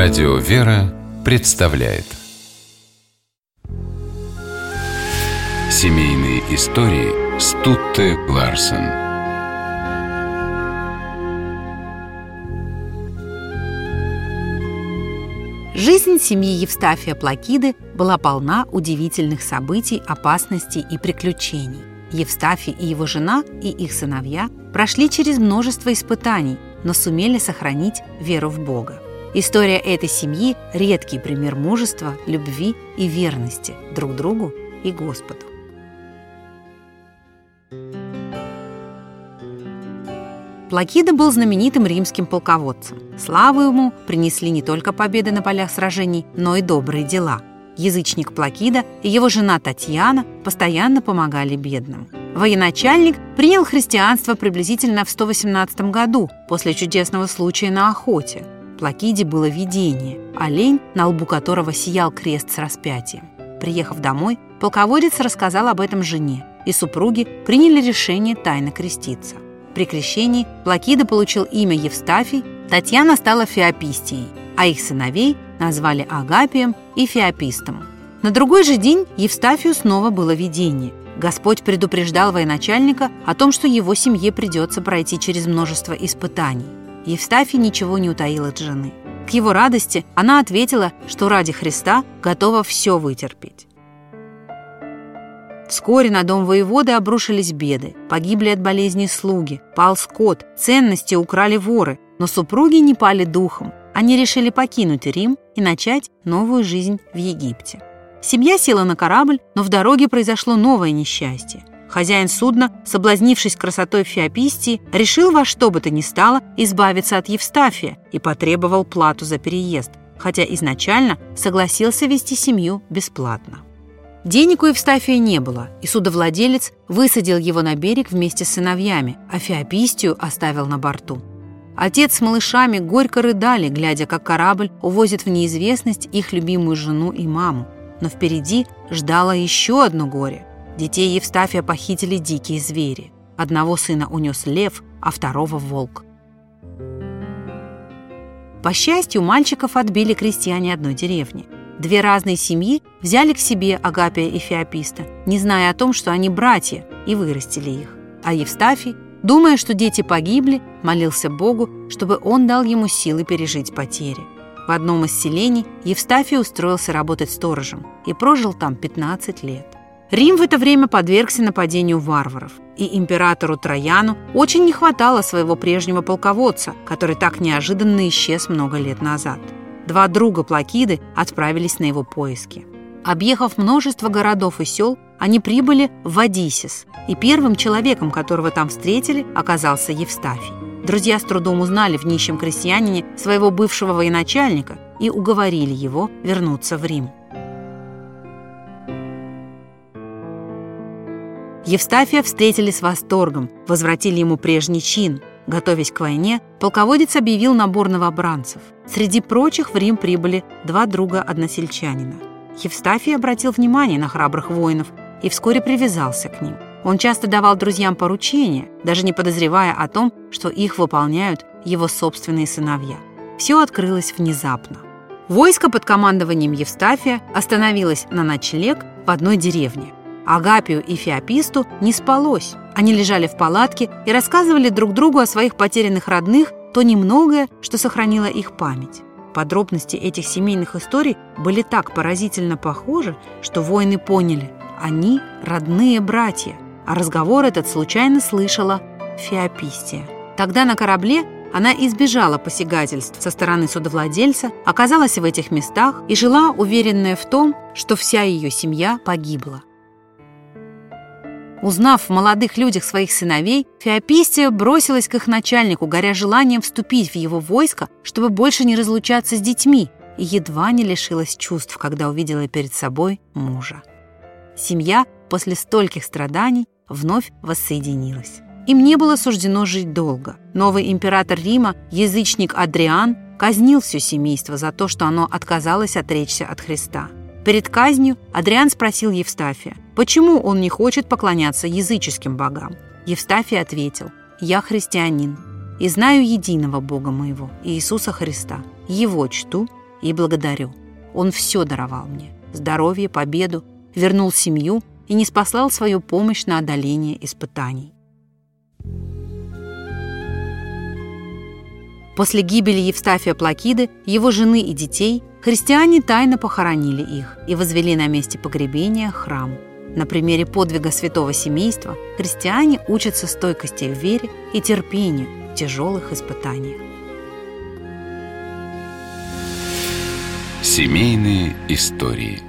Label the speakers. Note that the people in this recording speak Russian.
Speaker 1: Радио «Вера» представляет Семейные истории Стутте Ларсен
Speaker 2: Жизнь семьи Евстафия Плакиды была полна удивительных событий, опасностей и приключений. Евстафий и его жена и их сыновья прошли через множество испытаний, но сумели сохранить веру в Бога. История этой семьи – редкий пример мужества, любви и верности друг другу и Господу. Плакида был знаменитым римским полководцем. Славу ему принесли не только победы на полях сражений, но и добрые дела. Язычник Плакида и его жена Татьяна постоянно помогали бедным. Военачальник принял христианство приблизительно в 118 году после чудесного случая на охоте – Плакиде было видение, олень, на лбу которого сиял крест с распятием. Приехав домой, полководец рассказал об этом жене, и супруги приняли решение тайно креститься. При крещении Плакида получил имя Евстафий, Татьяна стала Феопистией, а их сыновей назвали Агапием и Феопистом. На другой же день Евстафию снова было видение. Господь предупреждал военачальника о том, что его семье придется пройти через множество испытаний. Евстафий ничего не утаил от жены. К его радости она ответила, что ради Христа готова все вытерпеть. Вскоре на дом воеводы обрушились беды. Погибли от болезни слуги, пал скот, ценности украли воры. Но супруги не пали духом. Они решили покинуть Рим и начать новую жизнь в Египте. Семья села на корабль, но в дороге произошло новое несчастье. Хозяин судна, соблазнившись красотой Феопистии, решил во что бы то ни стало избавиться от Евстафия и потребовал плату за переезд, хотя изначально согласился вести семью бесплатно. Денег у Евстафия не было, и судовладелец высадил его на берег вместе с сыновьями, а Феопистию оставил на борту. Отец с малышами горько рыдали, глядя, как корабль увозит в неизвестность их любимую жену и маму. Но впереди ждало еще одно горе. Детей Евстафия похитили дикие звери. Одного сына унес лев, а второго – волк. По счастью, мальчиков отбили крестьяне одной деревни. Две разные семьи взяли к себе Агапия и Феописта, не зная о том, что они братья, и вырастили их. А Евстафий, думая, что дети погибли, молился Богу, чтобы он дал ему силы пережить потери. В одном из селений Евстафий устроился работать сторожем и прожил там 15 лет. Рим в это время подвергся нападению варваров, и императору Трояну очень не хватало своего прежнего полководца, который так неожиданно исчез много лет назад. Два друга Плакиды отправились на его поиски. Объехав множество городов и сел, они прибыли в Одиссис, и первым человеком, которого там встретили, оказался Евстафий. Друзья с трудом узнали в нищем крестьянине своего бывшего военачальника и уговорили его вернуться в Рим. Евстафия встретили с восторгом, возвратили ему прежний чин. Готовясь к войне, полководец объявил набор новобранцев. Среди прочих в Рим прибыли два друга-односельчанина. Евстафий обратил внимание на храбрых воинов и вскоре привязался к ним. Он часто давал друзьям поручения, даже не подозревая о том, что их выполняют его собственные сыновья. Все открылось внезапно. Войско под командованием Евстафия остановилось на ночлег в одной деревне. Агапию и Феописту не спалось. Они лежали в палатке и рассказывали друг другу о своих потерянных родных, то немногое, что сохранило их память. Подробности этих семейных историй были так поразительно похожи, что воины поняли – они родные братья, а разговор этот случайно слышала Феопистия. Тогда на корабле она избежала посягательств со стороны судовладельца, оказалась в этих местах и жила уверенная в том, что вся ее семья погибла. Узнав в молодых людях своих сыновей, Феопистия бросилась к их начальнику, горя желанием вступить в его войско, чтобы больше не разлучаться с детьми, и едва не лишилась чувств, когда увидела перед собой мужа. Семья после стольких страданий вновь воссоединилась. Им не было суждено жить долго. Новый император Рима, язычник Адриан, казнил все семейство за то, что оно отказалось отречься от Христа. Перед казнью Адриан спросил Евстафия, почему он не хочет поклоняться языческим богам. Евстафий ответил, «Я христианин и знаю единого Бога моего, Иисуса Христа. Его чту и благодарю. Он все даровал мне – здоровье, победу, вернул семью и не спаслал свою помощь на одоление испытаний. После гибели Евстафия Плакиды, его жены и детей, христиане тайно похоронили их и возвели на месте погребения храм. На примере подвига святого семейства христиане учатся стойкости в вере и терпению в тяжелых испытаниях.
Speaker 1: Семейные истории –